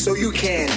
so you can.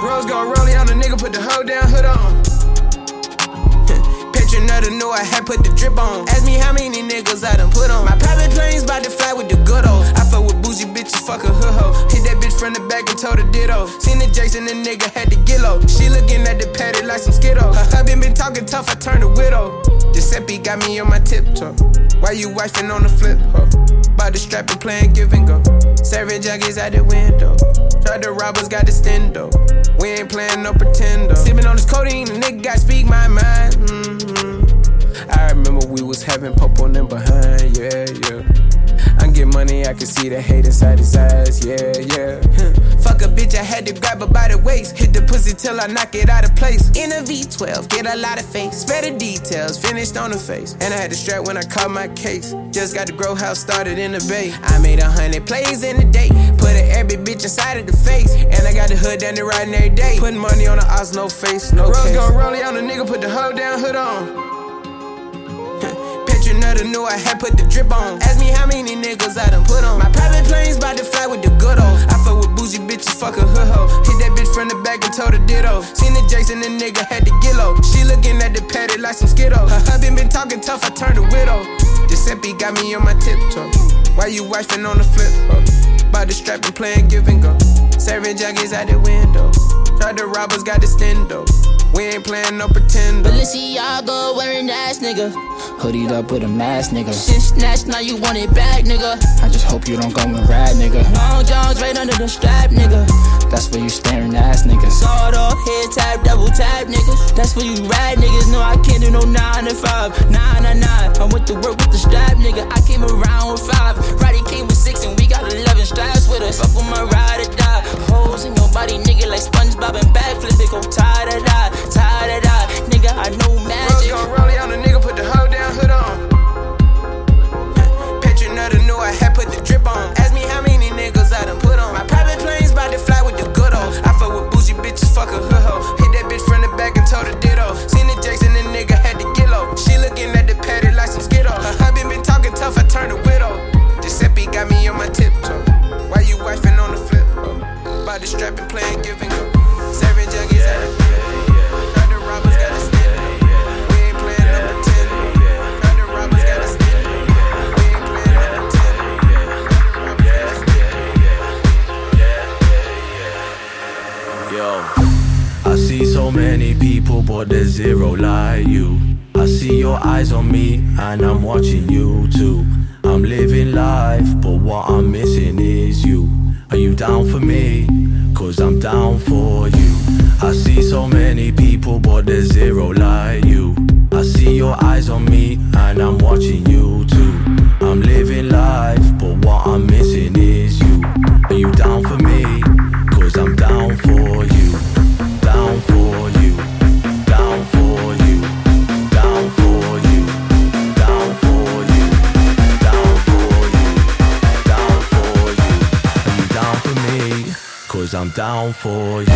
Rose gold rollie on the nigga, put the hoe down, hood on. Picture another knew I had put the drip on. Ask me how many niggas I done put on. My private plane's about to fly with the good old. I fuck with bougie bitches, fuck a hood hoe. Hit that bitch from the back and told her ditto. Seen the Jason, the nigga had the gillo. She looking at the patty like some Skittles. Her husband been talking tough, I turned a widow. Giuseppe got me on my tiptoe. Why you wifing on the flip, ho? By the strap and playing give and go. Serving junkies out the window. Tried the robbers, got the stendo. We ain't playing no pretender. Sipping on this codeine, the nigga got speak my mind. Mm-hmm. I remember we was having pop on them behind, yeah, yeah. I get money, I can see the hate inside his eyes, yeah, yeah. Fuck a bitch, I had to grab her by the waist. Hit the pussy till I knock it out of place. In a V12, get a lot of face. Spare the details, finished on the face. And I had to strap when I caught my case. Just got the grow house started in the bay. I made a hundred plays in a day. Put a every bitch inside of the face. And I got the hood down the riding every day. Putting money on the odds, no face, no Rose case. gon' roll on the nigga, put the hoe down, hood on another knew I had put the drip on. Ask me how many niggas I done put on. My private plane's about to fly with the good old. I fuck with bougie bitches, fuck a hood hoe. Hit that bitch from the back and told her ditto. Seen the Jason, the nigga had the gillo. She looking at the patty like some Skittles. Her husband been talking tough, I turned a widow. Giuseppe got me on my tiptoe. Why you wifing on the flip, huh? By the strap and playing give and go. Serving junkies out the window. Tried the robbers, got the stendo. We ain't playing no pretend. Balenciaga wearing ass nigga. Hoodied up with a mask nigga. Since snatch, now you want it back nigga. I just hope you don't go and ride nigga. Long Johns right under the strap nigga. That's for you staring ass niggas. Sawed off, head tap, double tap niggas. That's for you ride niggas. No, I can't do no 9 to 5. 9 to 9. I went to work with the strap nigga. I came around with 5. Roddy came with 6 and we got 11 straps with us. Fuck with my ride or die. Holes in your body nigga like SpongeBob and backflip. It go tie to die tired of that. Nigga, I know magic. Rose gon' roll on the nigga, put the hoe down, hood on. Picture another knew I had put the drip on. Ask me how many niggas I done put on. My private plane's about to fly with the good old. I fuck with bougie bitches, fuck a hood hoe. Hit that bitch from the back and told her ditto. Seen the Jason, the nigga had the gillo. She looking at the patty like some Skittles. Her husband been talking tough, I turned a widow. Giuseppe got me on my tiptoe. Why you wifing on the flip? By the strap and playing and go. Serving junkies at the many people, but there's zero like you. I see your eyes on me, and I'm watching you too. I'm living life, but what I'm missing is you. Are you down for me? Cause I'm down for you. I see so many people, down for you.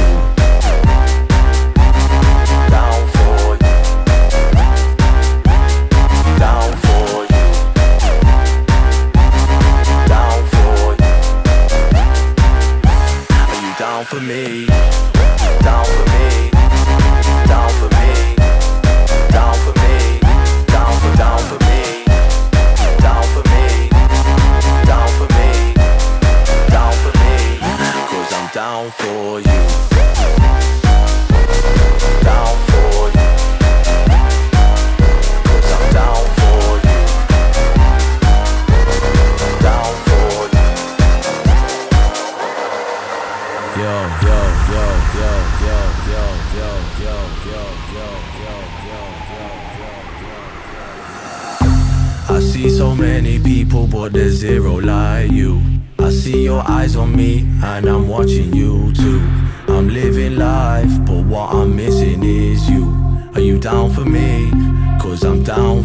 Down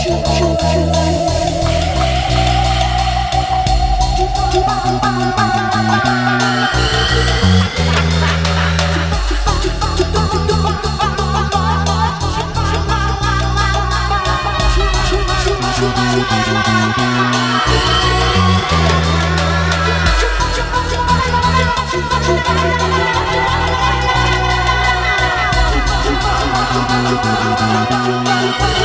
Choo choo choo. Bye.